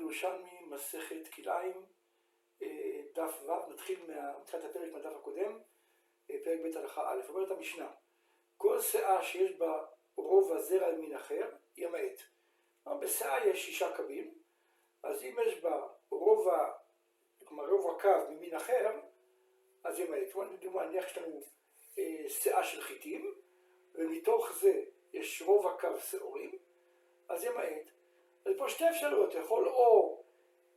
ירושלמי, מסכת כלאיים, אה, דף ו', נתחיל מתחילת הפרק מהדף הקודם, אה, פרק ב' הלכה א', אומרת המשנה, כל שאה שיש בה רובע זרע מן אחר, ימעט. בשאה יש שישה קבים, אז אם יש בה רובע, כלומר רובע קו ממין אחר, אז ימעט. כלומר, לדוגמה, נניח יש לנו שאה של חיטים, ומתוך זה יש רובע קו שעורים, אז ימעט. אז פה שתי אפשרויות, אתה יכול או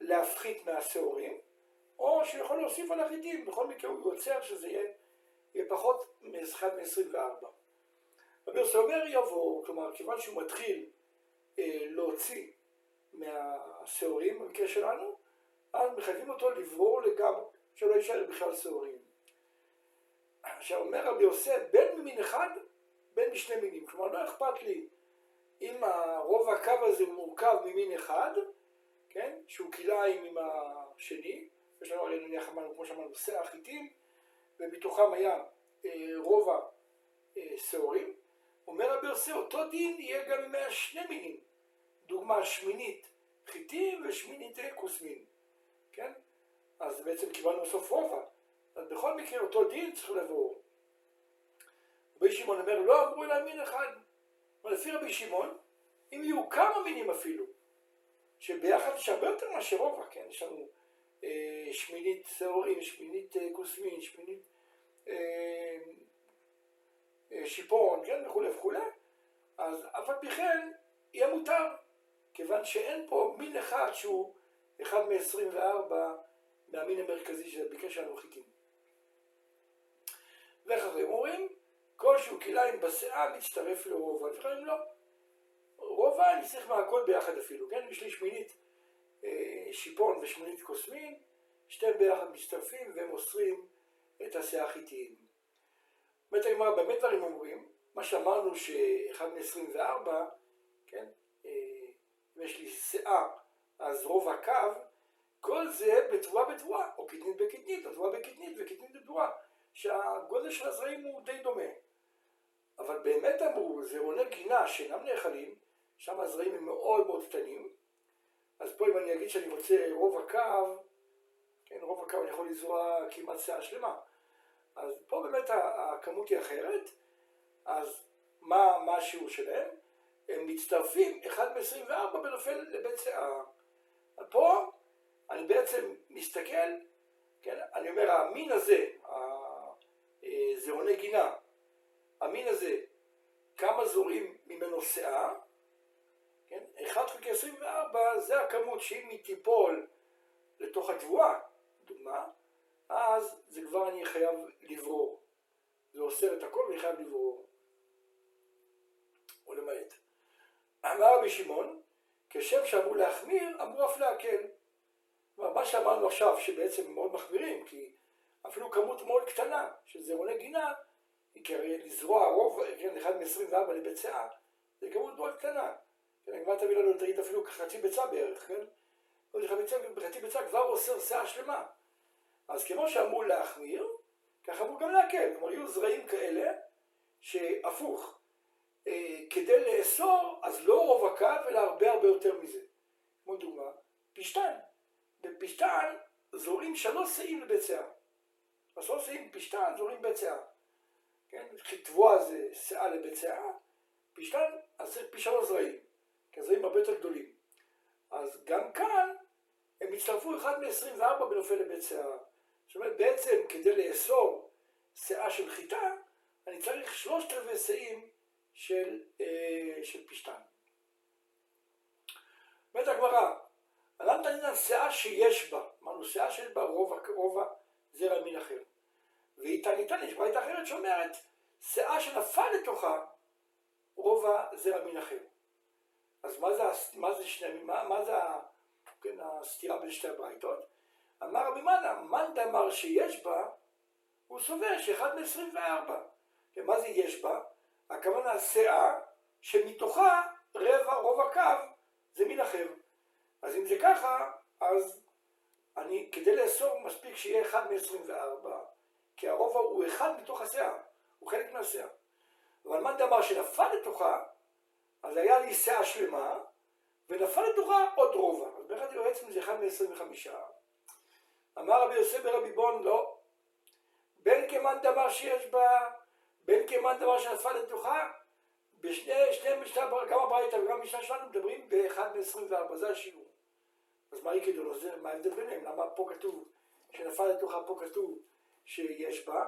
להפחית מהשעורים, או שיכול להוסיף על החיטים, בכל מקרה הוא יוצר שזה יהיה, יהיה פחות מ-1 מ-24. רבי יוסי אומר יבוא, כלומר, כיוון שהוא מתחיל אה, להוציא מהשעורים, במקרה שלנו, אז מחייבים אותו לברור לגמרי, שלא יישאר בכלל שעורים. עכשיו אומר רבי יוסי, בין ממין אחד, בין משני מינים. כלומר, לא אכפת לי אם רוב הקו הזה מורכב ממין אחד, כן, שהוא כלאיים עם השני, יש לנו הרי נניח אמרנו, כמו שאמרנו, שאה חיטים, ומתוכם היה אה, רובע אה. אומר יוסי, אותו דין יהיה גם עם שני מינים. דוגמה שמינית חיטים ושמינית כוסמין, כן? אז בעצם קיבלנו בסוף רובע. אז בכל מקרה אותו דין צריך לבוא. רבי שמעון אומר, לא אמרו אלא מין אחד. אבל לפי רבי שמעון, אם יהיו כמה מינים אפילו, שביחד יש הרבה יותר מאשר רובע, כן? יש לנו אה, שמינית שעורים, שמינית אה, כוסמין, שמינית אה, אה, שיפון, כן? וכולי וכולי, אז אף על פי כן יהיה מותר, כיוון שאין פה מין אחד שהוא אחד מ-24 מהמין המרכזי של ביקש שלנו חיטים. ואחרים אומרים, כל שהוא כלאיים בשיער מצטרף לרובע, ואחרים לא. רובע אני צריך מהכל ביחד אפילו, כן? יש לי שמינית אה, שיפון ושמינית קוסמין, שתיהם ביחד מצטרפים ומוסרים את השיער חיטיים. באמת הגמרא באמת דברים אומרים, מה שאמרנו שאחד מ-24, כן? אה, אם יש לי שיער, אז רובע קו, כל זה בתבואה בתבואה, או קטנית בקטנית, או תבואה בקטנית וקטנית בתבואה, שהגודל של הזרעים הוא די דומה. אבל באמת אמרו, זרעוני גינה שאינם נאכלים, שם הזרעים הם מאוד מאוד קטנים, אז פה אם אני אגיד שאני רוצה רוב הקו, כן, רוב הקו אני יכול לזרוע כמעט שעה שלמה. אז פה באמת הכמות היא אחרת, אז מה, מה השיעור שלהם? הם מצטרפים 1 מ-24 בנופל לבית שיער. פה אני בעצם מסתכל, כן, אני אומר המין הזה, זרעוני גינה, המין הזה, כמה זורים ממנו שיער, כן? 1 חלקי 24 זה הכמות שאם היא תיפול לתוך התבואה, דוגמה, אז זה כבר אני חייב לברור. זה אוסר את הכל ואני חייב לברור. או למעט. אמר רבי שמעון, כשם שאמרו להחמיר, אמרו אף להקל. כלומר, מה שאמרנו עכשיו, שבעצם מאוד מחמירים, כי אפילו כמות מאוד קטנה של זרעוני גינה, כי לזרוע רוב, כן, 1 מ-24 לבית שיער, זה כמות מאוד קטנה. כן, הגמרא תביא לנו תגיד אפילו חצי ביצה בערך, כן? חצי ביצה כבר אוסר שיער שלמה. אז כמו שאמרו להחמיר, ככה אמרו גם להקל. כלומר, יהיו זרעים כאלה, שהפוך, אה, כדי לאסור, אז לא רוב הקו, אלא הרבה הרבה יותר מזה. כמו דוגמה, פשטן. בפשטן זורים שלוש שאים לבית שיער. שלוש שאים פשטן זורים בית שיער. כן? כי תבואה זה שיער לבית שיער, פשטן, אז צריך פי שלוש זרעים. כי הזרעים הרבה יותר גדולים. אז גם כאן הם הצטרפו אחד מ-24 בנופל לבית שיער. זאת אומרת, בעצם כדי לאסור שיער של חיטה, אני צריך שלושת רבעי שאים של, אה, של פשטן. אומרת הגמרא, למה תנין שיער שיש בה? אמרנו, שיער שיש בה רובע, רובע זרע מין אחר. ואיתה ניתן, יש ברית אחרת שאומרת, שיער שנפל לתוכה רובע זרע מין אחר. אז מה זה, מה זה שני, מה, מה זה כן, הסתירה בין שתי הברייתות? אמר רבי מנה, מאן דאמר שיש בה, הוא סובר שאחד מ-24. כן, מה זה יש בה? הכוונה שאה שמתוכה רבע, רוב הקו, זה מין אחר. אז אם זה ככה, אז אני, כדי לאסור מספיק שיהיה אחד מ-24, כי הרובע הוא אחד מתוך השאה, הוא חלק מהשאה. אבל מאן דאמר שנפל לתוכה, אז היה לי שאה שלמה, ונפל לתוכה עוד רובע. אז באחד בעצם זה אחד מ-25. אמר רבי יוסף ברבי בון, לא. בין כמאן דבר שיש בה, בין כמאן דבר שנפל לתוכה, בשני, שני משנה, גם הברייתא וגם המשנה שלנו מדברים באחד מ-24, זה השיעור. אז מה יקדו לו? מה ההבדל ביניהם? למה פה כתוב שנפל לתוכה, פה כתוב שיש בה?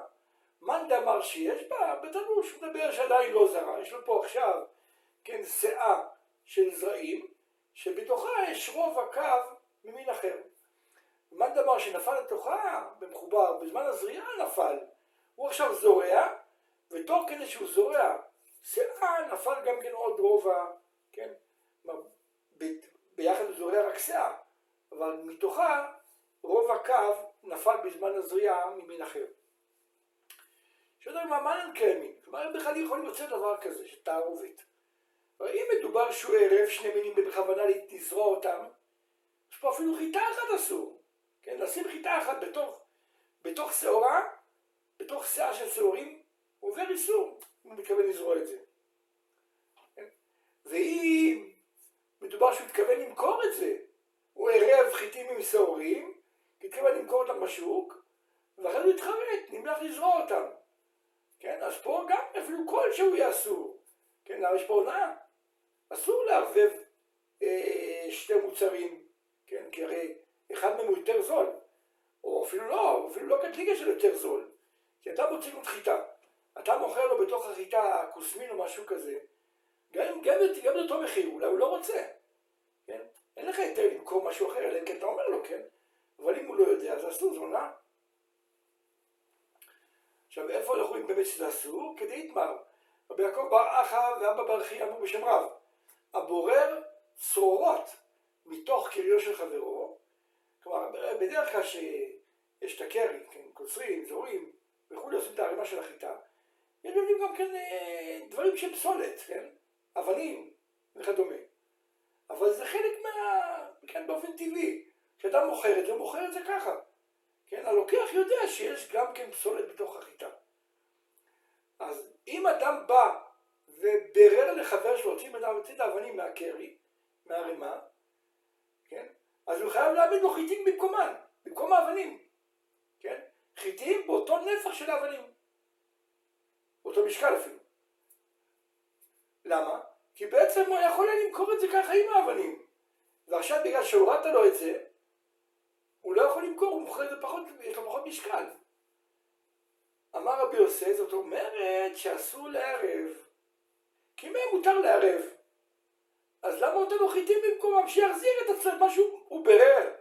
מאן דאמר שיש בה, בתלוש הוא מדבר שעדיין לא זרה, יש לו פה עכשיו, כן, שאה של זרעים, שבתוכה יש רוב הקו ממין אחר. מאן דאמר שנפל לתוכה, במחובר, בזמן הזריעה נפל, הוא עכשיו זורע, ותוך כדי שהוא זורע, שאה נפל גם כן עוד רובע, כן, ביחד הוא זורע רק שאה, אבל מתוכה רוב הקו נפל בזמן הזריעה ממין אחר. שאלה מה, הם קיימים? כלומר, הם בכלל יכולים לצאת דבר כזה, של תערובת. אם מדובר שהוא ערב שני מינים בכוונה לזרוע אותם, יש פה אפילו חיטה אחת אסור. כן, לשים חיטה אחת בתוך, בתוך שעורה, בתוך שאה של שעורים, הוא עובר איסור, אם הוא מתכוון לזרוע את זה. כן? ואם מדובר שהוא מתכוון למכור את זה, הוא ערב חיטים עם שעורים, התכוון למכור אותם בשוק, ואחרי זה התחרט, נמלך לזרוע אותם. כן, אז פה גם אפילו כלשהו יהיה אסור. כן, למה יש פה הונאה? אסור לערבב אה, שתי מוצרים, כן, כי הרי אחד מהם הוא יותר זול, או אפילו לא, אפילו לא קטליגה של יותר זול, כי אתה מוציא לו חיטה, אתה מוכר לו בתוך החיטה כוסמין או משהו כזה, גם, גם, גם באותו מחיר, אולי הוא לא רוצה, כן? אין לך היתר למכור משהו אחר, אלא אם כן אתה אומר לו, כן? אבל אם הוא לא יודע, אז אסור, זו הונאה. עכשיו, איפה אנחנו רואים באמת שזה אסור? כדי יתמר. רבי יעקב בר אחא ואבא בר חייא אמרו בשם רב, הבורר צרורות מתוך קריו של חברו, כלומר, בדרך כלל שיש את הקרי, כן, קוצרים, זורים וכולי, עושים את הערימה של החיטה, יש גם כן אה, דברים של פסולת, כן, אבנים וכדומה. אבל זה חלק מה... כן, באופן טבעי. כשאתה מוכר את זה, מוכר את זה ככה. כן, הלוקח יודע שיש גם כן פסולת בתוך החיטה. אז אם אדם בא ובירר לחבר שלו, הוציא את האבנים מהקרי, מהרימה, כן? אז הוא חייב להעמיד לו חיטים במקומן, במקום האבנים, כן? חיטים באותו נפח של האבנים, באותו משקל אפילו. למה? כי בעצם הוא יכול היה למכור את זה ככה עם האבנים, ועכשיו בגלל שהורדת לו את זה, הוא לא יכול למכור, הוא מוכר את זה פחות, יש לו פחות משקל. אמר רבי יוסי, זאת אומרת שאסור לערב. כי מהם מותר לערב. אז למה נותן לו חיטים במקומם? שיחזיר את עצמו, מה שהוא בירר.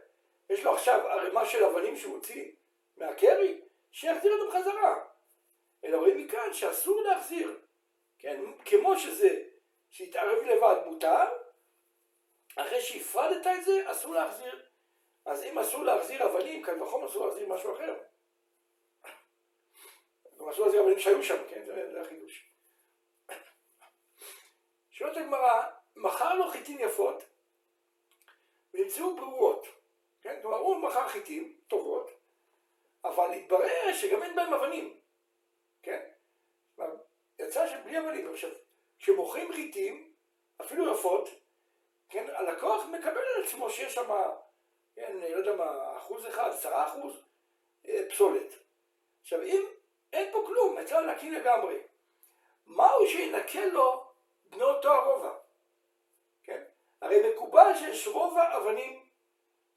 יש לו עכשיו ערימה של אבנים שהוא הוציא מהקרי, שיחזיר אותם חזרה. אלא רואים מכאן שאסור להחזיר. כן, כמו שזה, שהתערב לבד מותר, אחרי שהפרדת את זה, אסור להחזיר. אז אם אסור להחזיר אבנים, כאן וחום אסור להחזיר משהו אחר. גם אסור להחזיר אבנים שהיו שם, כן? זה, זה החידוש. שואלת הגמרא, מכר לו חיטים יפות ונמצאו ברורות, כן? כלומר הוא מכר חיטים טובות, אבל התברר שגם אין בהם אבנים, כן? יצא שבלי אבנים. עכשיו, כשמוכרים חיטים, אפילו יפות, כן, הלקוח מקבל על עצמו שיש שם כן, לא יודע מה, אחוז אחד, עשרה אחוז אה, פסולת. עכשיו, אם אין פה כלום, אפשר להקיא לגמרי, מהו שינקה לו בני אותו הרובע? כן? הרי מקובל שיש רובע אבנים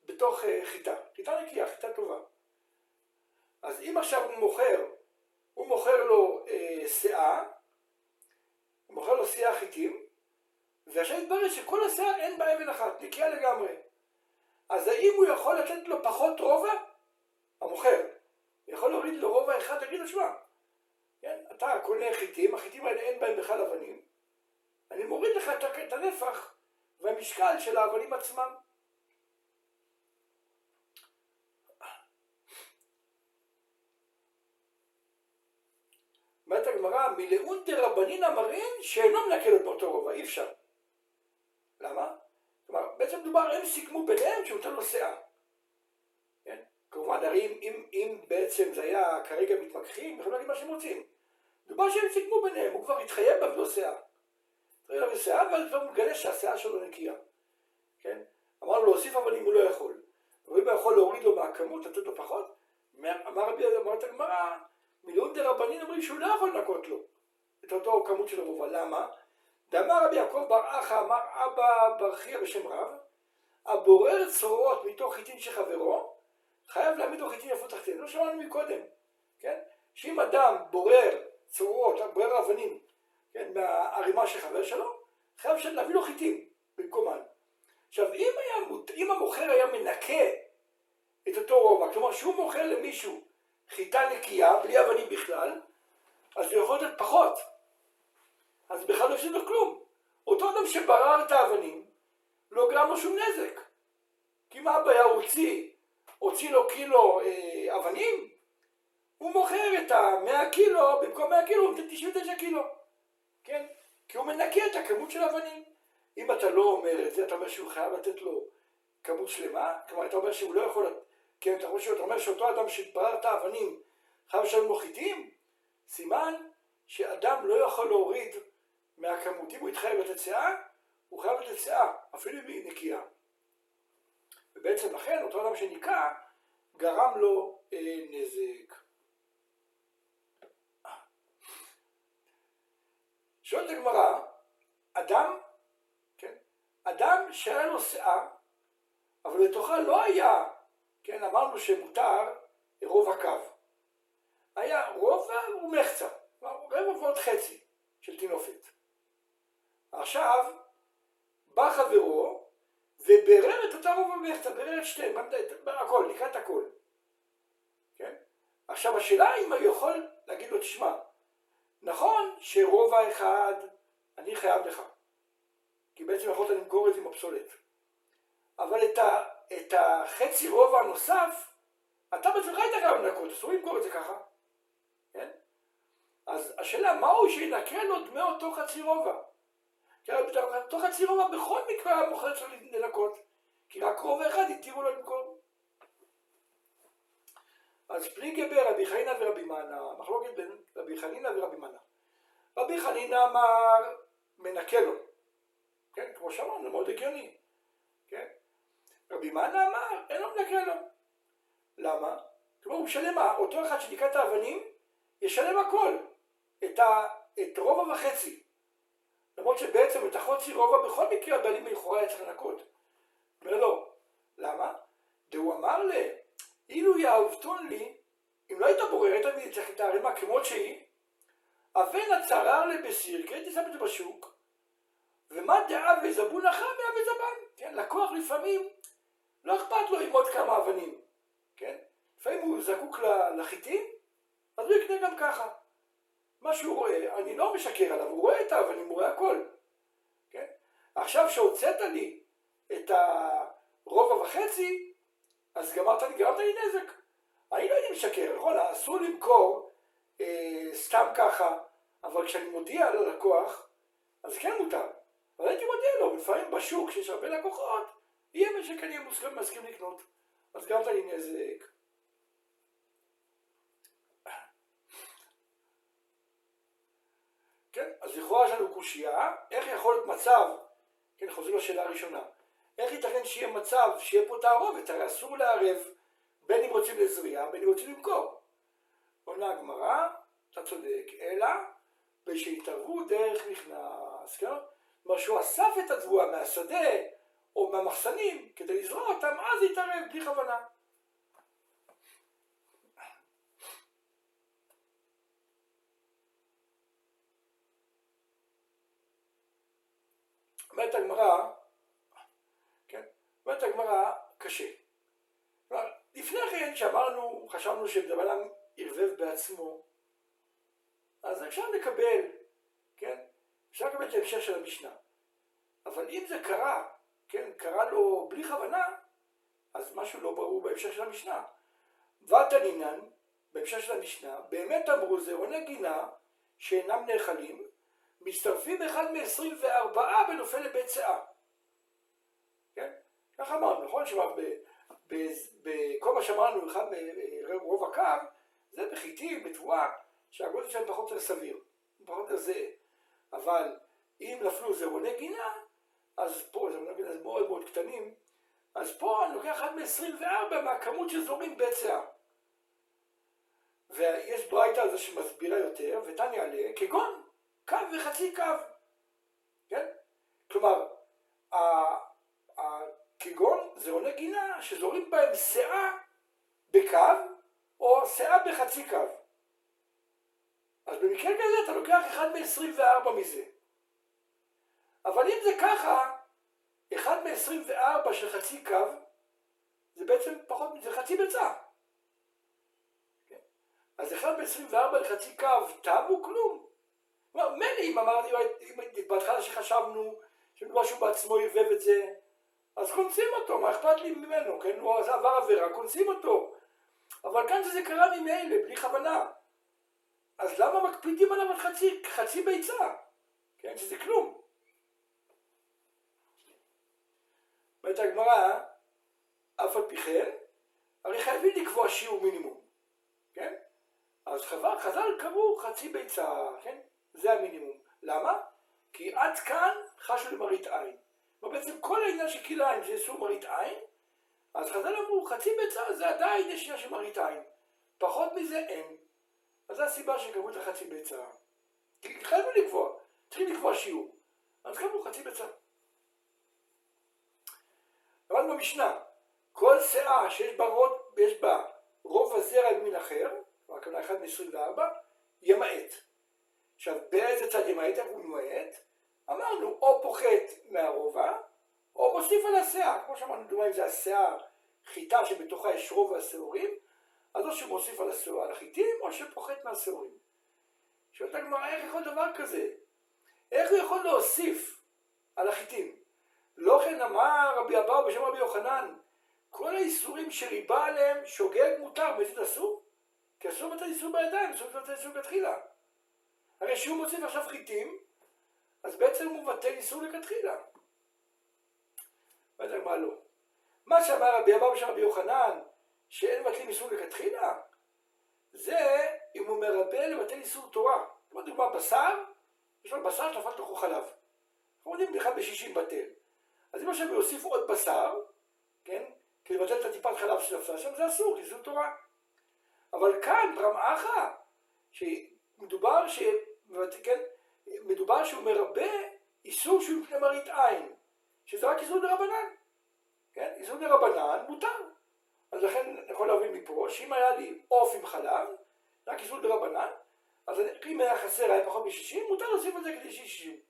בתוך uh, חיטה, חיטה נקייה, חיטה טובה. אז אם עכשיו הוא מוכר, הוא מוכר לו שאה, uh, הוא מוכר לו שאה חיטים, ועכשיו יתברר שכל השאה אין בה אבן אחת, נקייה לגמרי. אז האם הוא יכול לתת לו פחות רובע? המוכר. יכול להוריד לו רובע אחד, תגיד לו, שמע, כן, אתה קונה חיטים, החיטים האלה אין בהם בכלל אבנים, אני מוריד לך את הנפח והמשקל של האבנים עצמם. אומרת הגמרא, מלאונטר רבנינא מרין שאינו מנקה לו באותו רובע, אי אפשר. למה? בעצם מדובר, הם סיכמו ביניהם שהוא נותן לו שאה. כן? כמובן, הרי אם, אם, אם בעצם זה היה כרגע מתמקחים, יכולים להגיד מה שהם רוצים. מדובר שהם סיכמו ביניהם, הוא כבר התחייב בבלו שאה. התחייב בבלו שאה, אבל כבר מגלה שהשאה שלו נקייה. כן? אמר לו להוסיף אבל אם הוא לא יכול. בכמות, לתת לו פחות? אמר רבי, אמרת הגמרא, מיליון דה רבנין אומרים שהוא לא יכול לנקות לו את אותו כמות של רובה, למה? דאמר רבי יעקב בר אחא אמר אבא בר חייא בשם רב, הבורר צרורות מתוך חיטין של חברו, חייב להעמיד לו חיטין יפות תחתינו, לא שמענו מקודם, כן? שאם אדם בורר צרורות, בורר אבנים, כן, מהערימה של חבר שלו, חייב להביא לו חיטין במקומן. עכשיו, אם, היה, אם המוכר היה מנקה את אותו רובע, כלומר שהוא מוכר למישהו חיטה נקייה, בלי אבנים בכלל, אז הוא יכול לתת פחות. אז בכלל לא הפסיד לו כלום. אותו אדם שברר את האבנים, לא גרם לו שום נזק. כי מה הבעיה? הוא הוציא, הוציא לו קילו אה, אבנים, הוא מוכר את ה-100 קילו, במקום 100 קילו הוא נותן 99 קילו. כן? כי הוא מנקה את הכמות של האבנים. אם אתה לא אומר את זה, אתה אומר שהוא חייב לתת לו כמות שלמה, כלומר אתה אומר שהוא לא יכול, כן, אתה, חושב, אתה אומר שאותו אדם שברר את האבנים חייב לשלם לו חיטים, סימן שאדם לא יכול להוריד מהכמות. אם הוא יתחייב לתת שיער, הוא חייב לתת שיער, אפילו אם היא נקייה. ובעצם לכן אותו אדם שניקה גרם לו אה, נזק. שואלת הגמרא, אדם, כן, אדם שהיה לו שיער, אבל לתוכה לא היה, כן, אמרנו שמותר רוב הקו. היה רובע ומחצה, רבע ועוד חצי של טינופת. עכשיו, בא חברו וברר את אותה רובע ומחצה, ברר את שתיהם, הכל, לקראת הכל. כן? עכשיו השאלה אם הוא יכול להגיד לו, תשמע, נכון שרובע אחד אני חייב לך, כי בעצם יכולת למכור את זה עם הפסולת, אבל את, ה, את החצי רובע הנוסף, אתה בעצמך היית חייב לנקות, אסור למכור את זה ככה, כן? אז השאלה, מהו שינקה לו דמי אותו חצי רובע? אותו חצי רובע בכל מקרה המוכר צריך לנקות, כי רק רובע אחד התירו לו למכור. אז פרי גבר רבי חנינא ורבי מנה, מחלוקת בין רבי חנינא ורבי מנה. רבי חנינא אמר, מנקה לו, כן, כמו שאמרנו, מאוד הגיוני, כן? רבי מנה אמר, אין לו מנקה לו. למה? כלומר, הוא משלם, אותו אחד שניקה את האבנים, ישלם הכל, את, ה, את רובע וחצי. למרות שבעצם את החוצי רובע בכל מקרה הבעלים לכאורה היה צריך לנקות. אומר לא. למה? והוא אמר לה, אילו יאהבתון לי, אם לא היית בורר, היית מביא את הערימה כמות שהיא, אבן הצרר לבסיר, את זה בשוק, ומה דעה וזבון אחר מה וזבן, כן, לקוח לפעמים לא אכפת לו עם עוד כמה אבנים, כן, לפעמים הוא זקוק לחיטים, אז הוא יקנה גם ככה. מה שהוא רואה, אני לא משקר עליו, הוא רואה את האבנים, הוא רואה הכל, כן? עכשיו שהוצאת לי את הרובע וחצי, אז גמרת לי, גרמת לי נזק. אני לא הייתי משקר, נכון? אסור למכור אה, סתם ככה, אבל כשאני מודיע ללקוח, אז כן מותר. אבל הייתי מודיע לו, לפעמים בשוק, כשיש הרבה לקוחות, יהיה מי שכנראה מסכים לקנות. אז גרמת לי נזק. כן? אז לכאורה יש לנו קושייה, איך יכול להיות מצב, כן, חוזרים לשאלה הראשונה, איך ייתכן שיהיה מצב שיהיה פה תערובת, הרי אסור לערב בין אם רוצים לזריעה, בין אם רוצים למכור. עונה הגמרא, אתה צודק, אלא בשהתערבו דרך נכנס, כן? כלומר שהוא אסף את התבואה מהשדה או מהמחסנים כדי לזרוע אותם, אז יתערב בלי כוונה. אומרת הגמרא, כן? אומרת הגמרא, קשה. לפני כן, שאמרנו, חשבנו שבן אדם ערבב בעצמו, אז אפשר לקבל, כן? אפשר לקבל את ההמשך של המשנה. אבל אם זה קרה, כן, קרה לו בלי כוונה, אז משהו לא ברור בהמשך של המשנה. ותנינן, בהמשך של המשנה, באמת אמרו זה עונה גינה שאינם נאכלים, מצטרפים אחד מ-24 ונופל לבית שאה. כן? ככה אמרנו, נכון? שמה, בכל מה שאמרנו, אחד מרוב הקו, זה בחיטים, בתבואה, שהגודל שלהם פחות או יותר סביר, פחות או יותר זהה. אבל אם נפלו זרעוני גינה, אז פה זרעוני גינה מאוד מאוד קטנים, אז פה אני לוקח 1 מ-24 מהכמות שזורים בית שיער. ויש ברייתא על זה שמסבירה יותר, ותניא עליה, כגון קו וחצי קו. כן? כלומר, כגון זה עונה גינה שזורים בהם שאה בקו או שאה בחצי קו. אז במקרה כזה אתה לוקח 1 מ-24 מזה. אבל אם זה ככה, 1 מ-24 של חצי קו, זה בעצם פחות מזה, חצי ביצה. כן? אז 1 מ-24 לחצי קו, תם הוא כלום. מילא אם אמרתי, בהתחלה שחשבנו שמדובר שהוא בעצמו ערבב את זה, אז קונסים אותו, מה אכפת לי ממנו, כן? הוא עבר עבירה, קונסים אותו. אבל כאן שזה קרה ממילא, בלי כוונה. אז למה מקפידים עליו על חצי, חצי ביצה? כן, שזה כלום. אומרת הגמרא, אף על פי כן, הרי חייבים לקבוע שיעור מינימום, כן? אז חז"ל קבעו חצי ביצה, כן? זה המינימום. למה? כי עד כאן חשו למראית עין. בעצם כל העניין של כלאיים זה איסור מראית עין, אז חז"ל אמרו חצי ביצה זה עדיין יש עניין של מראית עין. פחות מזה אין. אז זו הסיבה שקבעו את החצי ביצה. כי חייבים לקבוע, צריכים לקבוע שיעור. אז קבעו חצי ביצה. למדנו במשנה, כל שאה שיש בה, רוב, בה רוב הזרע ממין אחר, כלומר 1 מ-24, ימעט. עכשיו, באיזה צד ימעט? הוא ממעט? אמרנו, או פוחת מהרובע, או מוסיף על השיער. כמו שאמרנו, דוגמא אם זה השיער, חיטה שבתוכה יש רוב השעורים, אז או שהוא מוסיף על, השעור, על החיטים, או שפוחת מהשעורים. שואלת הגמרא, איך יכול דבר כזה? איך הוא יכול להוסיף על החיטים? לא כן אמר רבי אבאו בשם רבי יוחנן, כל האיסורים שריבה עליהם שוגג מותר, באיזה אסור? כי אסור לתת איסור בידיים, אסור לתת איסור בתחילה. הרי שהוא מוסיף עכשיו חיטים, אז בעצם הוא מבטל איסור לכתחילה. אומרת מה לא. מה שאמר רבי אבאו בשם רבי יוחנן, שאין מבטלים איסור לכתחילה, זה אם הוא מרבה לבטל איסור תורה. כמו דוגמה בשר, יש לו בשר שנפל תוכו חלב. אנחנו יודעים בכלל בשישים בטל. אז אם עכשיו יוסיפו עוד בשר, כן, כדי לבטל את הטיפת חלב שנפלה שם, זה אסור, כי זו תורה. אבל כאן, ברם אחא, שמדובר ש... כן, מדובר שהוא מרבה איסור שהוא מפני מראית עין, שזה רק איסור דרבנן. כן, איסור דרבנן מותר. אז לכן אני יכול להבין מפה, שאם היה לי עוף עם חלב, רק איסור דרבנן, אז אם היה חסר, היה פחות מ-60, מותר להוסיף את זה כדי שיהיה 60.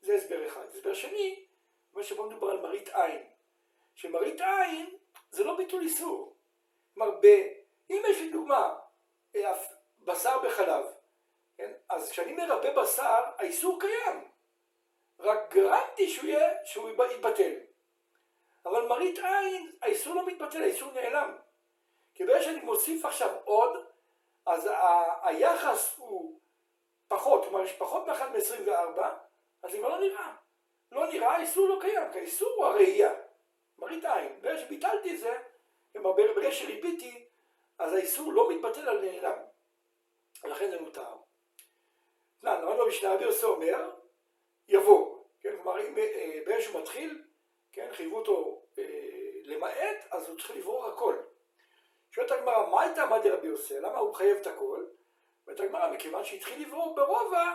זה הסבר אחד. הסבר שני, אומר שבו מדובר על מראית עין. שמראית עין זה לא ביטול איסור. כלומר, אם יש לי דוגמה, אה, בשר בחלב, כן? אז כשאני מרבה בשר, האיסור קיים. רק גרמתי שהוא, יהיה, שהוא יתבטל. אבל מראית עין, האיסור לא מתבטל, האיסור נעלם. כי ברגע שאני מוסיף עכשיו עוד, אז ה- היחס הוא פחות, כלומר יש פחות מ-1 מ-24, אז זה כבר לא נראה. לא נראה, האיסור לא קיים, כי האיסור הוא הראייה. מראית עין. ברגע שביטלתי את זה, ברגע שריביתי, אז האיסור לא מתבטל על נעלם. ולכן זה מותר. למדנו במשנה, יוסי אומר, יבוא. כן, כלומר, אם אה, ברגע שהוא מתחיל, כן, חייבו אותו אה, למעט, אז הוא צריך לברור הכל. שואלת הגמרא, מה הייתה עמד רבי יוסי? למה הוא מחייב את הכל? אומרת הגמרא, מכיוון שהתחיל לברור ברובע,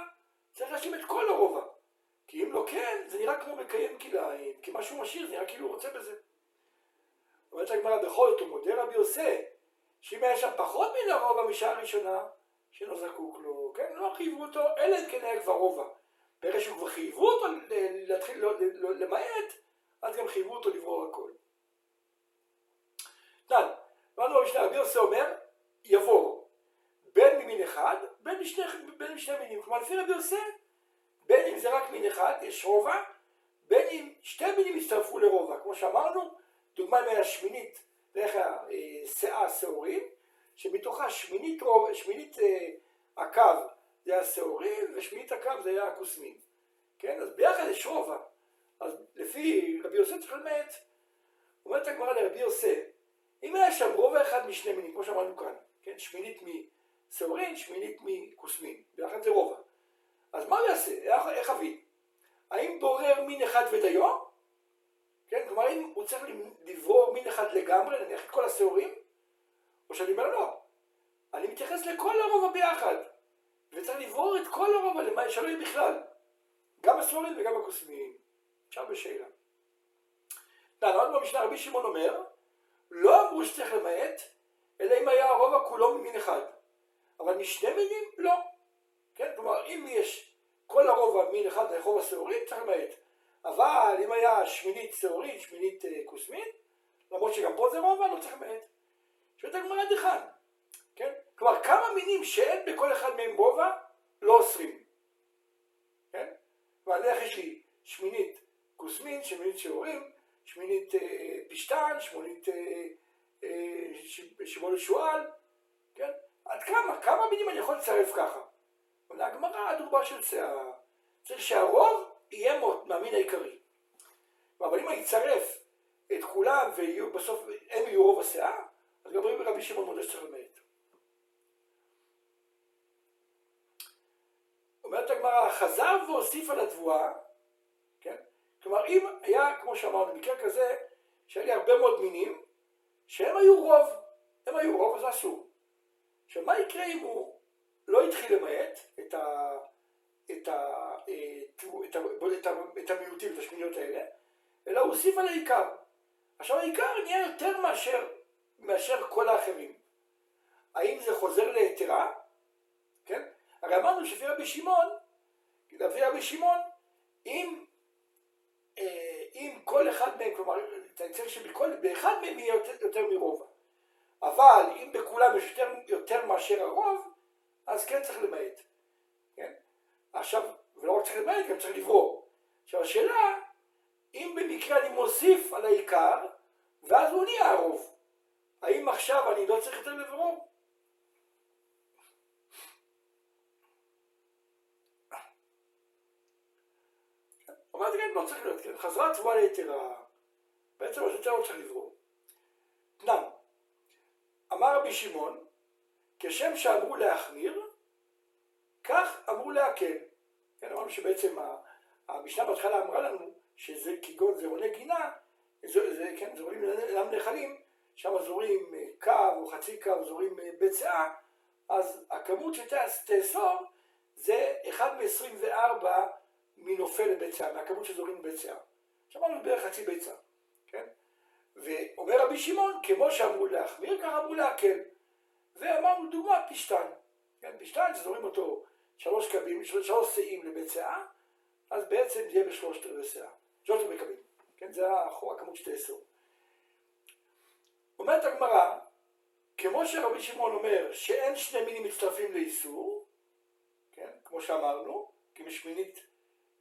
צריך להשלים את כל הרובע. כי אם לא כן, זה נראה כמו מקיים כלאיים, כי מה שהוא משאיר זה נראה כאילו הוא רוצה בזה. אומרת הגמרא, בכל זאת הוא מודה רבי יוסי, שאם היה שם פחות מן הרובע משעה ראשונה, שלא זקוק לו, כן? לא חייבו אותו, אלא אם כן היה כבר רובע. ברגע שהוא כבר חייבו אותו להתחיל למעט, אז גם חייבו אותו לברור הכל. דן, אמרנו במשנה, רבי יוסי אומר, יבור, בין ממין אחד, בין משני, בין משני מינים. כלומר, לפי רבי יוסי, בין אם זה רק מין אחד, יש רובע, בין אם שתי מינים יצטרפו לרובע. כמו שאמרנו, דוגמה מהשמינית, דרך השאה, השעורים, שמתוכה שמינית, רוב, שמינית אה, הקו זה השעורים, ושמינית הקו זה היה הכוסמין. כן? אז ביחד יש רובע. אז לפי רבי יוסף צריך ללמד, אומרת הגמרא לרבי יוסף, אם היה שם רובע אחד משני מינים, כמו שאמרנו כאן, כן? שמינית משעורין, שמינית מכוסמין, ביחד זה רובע. אז מה הוא יעשה? איך אביא? האם בורר מין אחד ודיו? כן? כלומר, אם הוא צריך לברור מין אחד לגמרי, נניח את כל השעורים, או שאני אומר לא, אני מתייחס לכל הרובע ביחד, וצריך לברור את כל הרובע למה שלא יהיה בכלל, גם השעורים וגם הקוסמיים. עכשיו בשאלה. לענות במשנה רבי שמעון אומר, לא אמרו שצריך למעט, אלא אם היה הרובע כולו ממין אחד. אבל משני מינים, לא. כן? כלומר, אם יש כל הרובע מין אחד לרחוב השעורים, צריך למעט. אבל אם היה שמינית שעורית, שמינית אה, כוסמית, למרות שגם פה זה רובע, לא צריך למעט. שואלת הגמרא דחן. כן? כלומר, כמה מינים שאין בכל אחד מהם רובע, לא אוסרים. כן? כלומר, נניח יש לי שמינית כוסמין, שמינית שעורים, שמינית אה, פשטן, שמינית אה, אה, שמעון שועל, כן? עד כמה? כמה מינים אני יכול לצרף ככה? עונה הגמרא, הדוגמה של שיער. צריך שהרוב יהיה מהמין העיקרי. אבל אם אני אצרף את כולם ובסוף הם יהיו רוב השיער, אז גם רבי שמעון מודה שצריך למעט. אומרת הגמרא, חזר והוסיף על התבואה, כן? כלומר, אם היה, כמו שאמרנו, במקרה כזה, שהיה לי הרבה מאוד מינים, שהם היו רוב, הם היו רוב, אז אסור. עכשיו, מה יקרה אם הוא לא התחיל למעט את, ה, את, ה, אה, את, ה, את, ה, את המיעוטים, את השמיניות האלה, אלא הוא הוסיף על העיקר. עכשיו, העיקר נהיה יותר מאשר, מאשר כל האחרים. האם זה חוזר ליתרה? כן? הרי אמרנו שלפי רבי שמעון, לפי רבי שמעון, אם, אה, אם כל אחד מהם, כלומר, אתה צריך שבאחד מהם יהיה יותר, יותר מרובע. אבל אם בכולם יש יותר, יותר מאשר הרוב, אז כן צריך למעט. כן? עכשיו, ולא רק צריך למעט, גם צריך לברור. עכשיו השאלה, אם במקרה אני מוסיף על העיקר, ואז הוא נהיה הרוב, האם עכשיו אני לא צריך יותר לברור? אמרתי כן, לא צריך להיות, כן, חזרה תבואה ליתרה, בעצם אז יותר לא צריך לברור. תנם, אמר רבי שמעון, כשם שאמרו להחמיר, כך אמרו להקל. כן, אמרנו שבעצם המשנה בהתחלה אמרה לנו שזה כגון זרעוני גינה, זה, זה, כן, זורעים אינם נחלים, שם זורים אה, קו או חצי קו, זורים אה, ביצה, אז הכמות שתאסור זה 1 מ-24 מנופל לביצה, מהכמות שזורים בביצה. שמענו בערך חצי ביצה, כן? ואומר רבי שמעון, כמו שאמרו להחמיר, כך אמרו להקל. ואמרנו דוגמה, פשטן. כן, פשטן שזורים אותו שלוש קבים, שלוש שאים לבית שאה, אז בעצם זה יהיה בשלושת רבעי שאה. שלושת רבעי קבים. כן, זה הכמות שתאסור. אומרת הגמרא, כמו שרבי שמעון אומר שאין שני מינים מצטרפים לאיסור, כן, כמו שאמרנו, כי בשמינית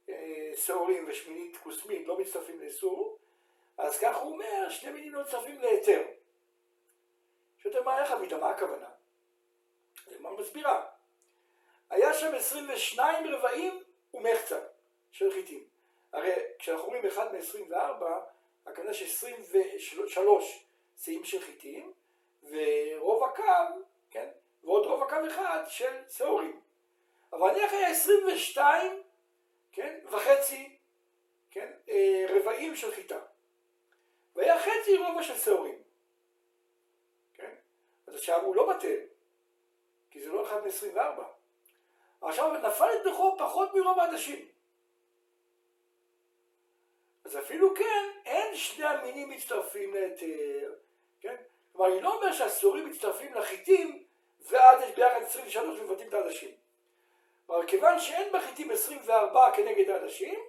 אה, שעורים ושמינית כוסמין לא מצטרפים לאיסור, אז כך הוא אומר, שני מינים לא מצטרפים להיתר. שאתה מה, איך אבידה, מה הכוונה? אז הגמרא מסבירה. היה שם 22 רבעים ומחצה של חיטים. הרי כשאנחנו אומרים 1 מ-24, הכוונה ש-23 שיאים של חיטים, ורוב הקו, כן, ועוד רוב הקו אחד של שעורים. אבל נניח היה 22, כן, וחצי, כן, אה, רבעים של חיטה. והיה חצי רובע של שעורים. כן? אז עכשיו הוא לא בטל, כי זה לא אחד מ-24. עכשיו נפל את בכור פחות מרוב העדשים. אז אפילו כן, אין שני המינים מצטרפים להיתר, כן? כלומר, אני לא אומר שהסורים מצטרפים לחיטים, ואז יש ביחד 23 ומבטאים את העדשים. כלומר, כיוון שאין בחיטים 24 כנגד העדשים,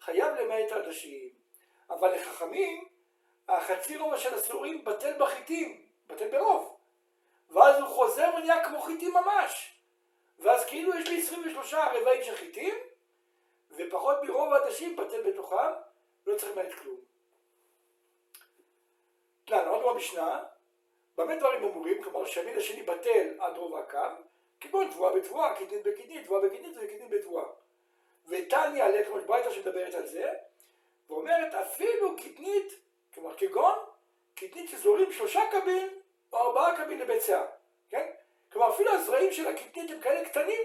חייב למעט העדשים. אבל לחכמים, החצי רובע של הסורים בטל בחיטים, בטל ברוב. ואז הוא חוזר ונהיה כמו חיטים ממש. ואז כאילו יש לי 23 רבעים של חיטים, ופחות מרוב העדשים בטל בתוכם, לא צריך למעט כלום. תלן, עוד במשנה, במה דברים אמורים? כלומר, שהמין השני בטל עד רוב הקו, כגון תבואה בתבואה, קטנית בקטנית, תבואה בקטנית וקטנית בתבואה. ותניא עליה, כמו ברייתא שמדברת על זה, ואומרת אפילו קטנית, כלומר כגון, קטנית שזורים שלושה קבין או ארבעה קבין שיער, כן? כלומר אפילו הזרעים של הקטנית הם כאלה קטנים,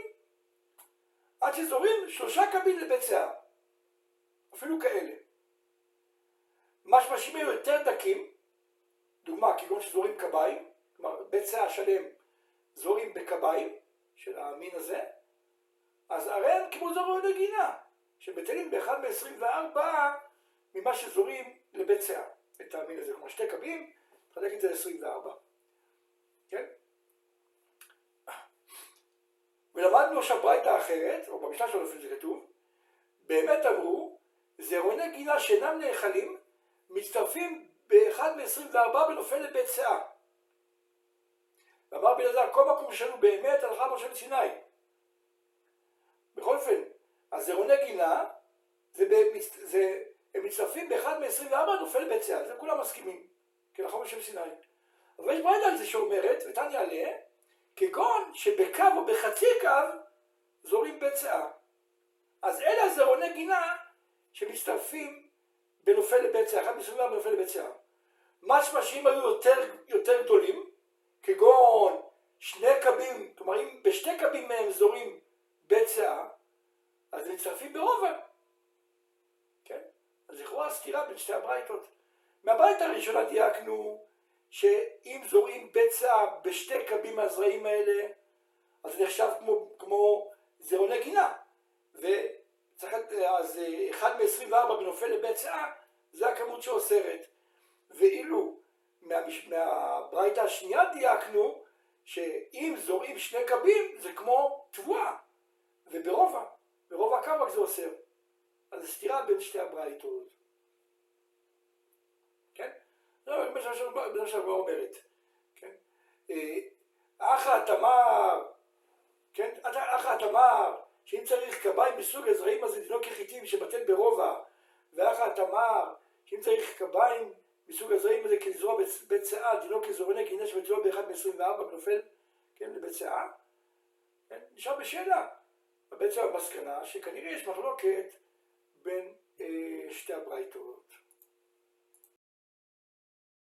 עד שזורים שלושה קבין שיער, אפילו כאלה. משמע שאם יותר דקים, דוגמה כגון שזורים קביים, כלומר סאה שלם זורים בקביים של המין הזה, אז הרי הם כמו זורי נגינה, שבטלים באחד מ-24 ממה שזורים סאה, את המין הזה, כלומר שתי קבים, תחלק את זה ל-24, כן? ולמדנו עכשיו ברייתא אחרת, או במשנה שלנו לפני זה כתוב, באמת אמרו, זרעוני גינה שאינם נאכלים, מצטרפים באחד מ-24 בנופל לבית סאה. ואמר בן אדם, כל מקום שלנו באמת הלכה משה סיני. בכל אופן, הזרעוני גינה, זה, במצ... זה, הם מצטרפים באחד מ-24 נופל לבית סאה, זה כולם מסכימים, כי הלכה משה סיני. אבל יש ברייתא על זה שאומרת, ותניא עליה, כגון שבקו או בחצי קו זורים בית סאה. אז אלה זרעוני גינה שמצטרפים בנופל לבית סאה, אחד מסוים בנופל לבית סאה. משמע שאם היו יותר, יותר גדולים, כגון שני קבים, כלומר אם בשתי קבים מהם זורים בית סאה, אז הם מצטרפים ברובע. כן? אז לכאורה סתירה בין שתי הברייתות. מהברית הראשונה דייקנו שאם זורעים בצע בשתי קבים מהזרעים האלה, אז זה נחשב כמו, כמו זרעוני גינה. אז אחד מ-24 בנופל לבצע, זה הכמות שאוסרת. ואילו מהמש... מהברייתא השנייה דייקנו, שאם זורעים שני קבים זה כמו תבואה, וברובע, ברובע רק זה אוסר. אז זה סתירה בין שתי הברייתות. לא, מה שהגמרא אומרת, כן? אה, אחא תמר, כן? אחא תמר, שאם צריך קביים מסוג הזרעים הזה דינו כחיטים שבטל ברובע, ואחא תמר, שאם צריך קביים מסוג הזרעים הזה כלזרוע בית שאה, דינו כזורני גינה שבטלו באחד מ-24 ונופל, כן, לבית שאה, כן? נשאר בשאלה. בעצם המסקנה שכנראה יש מחלוקת בין אה, שתי הברייתות.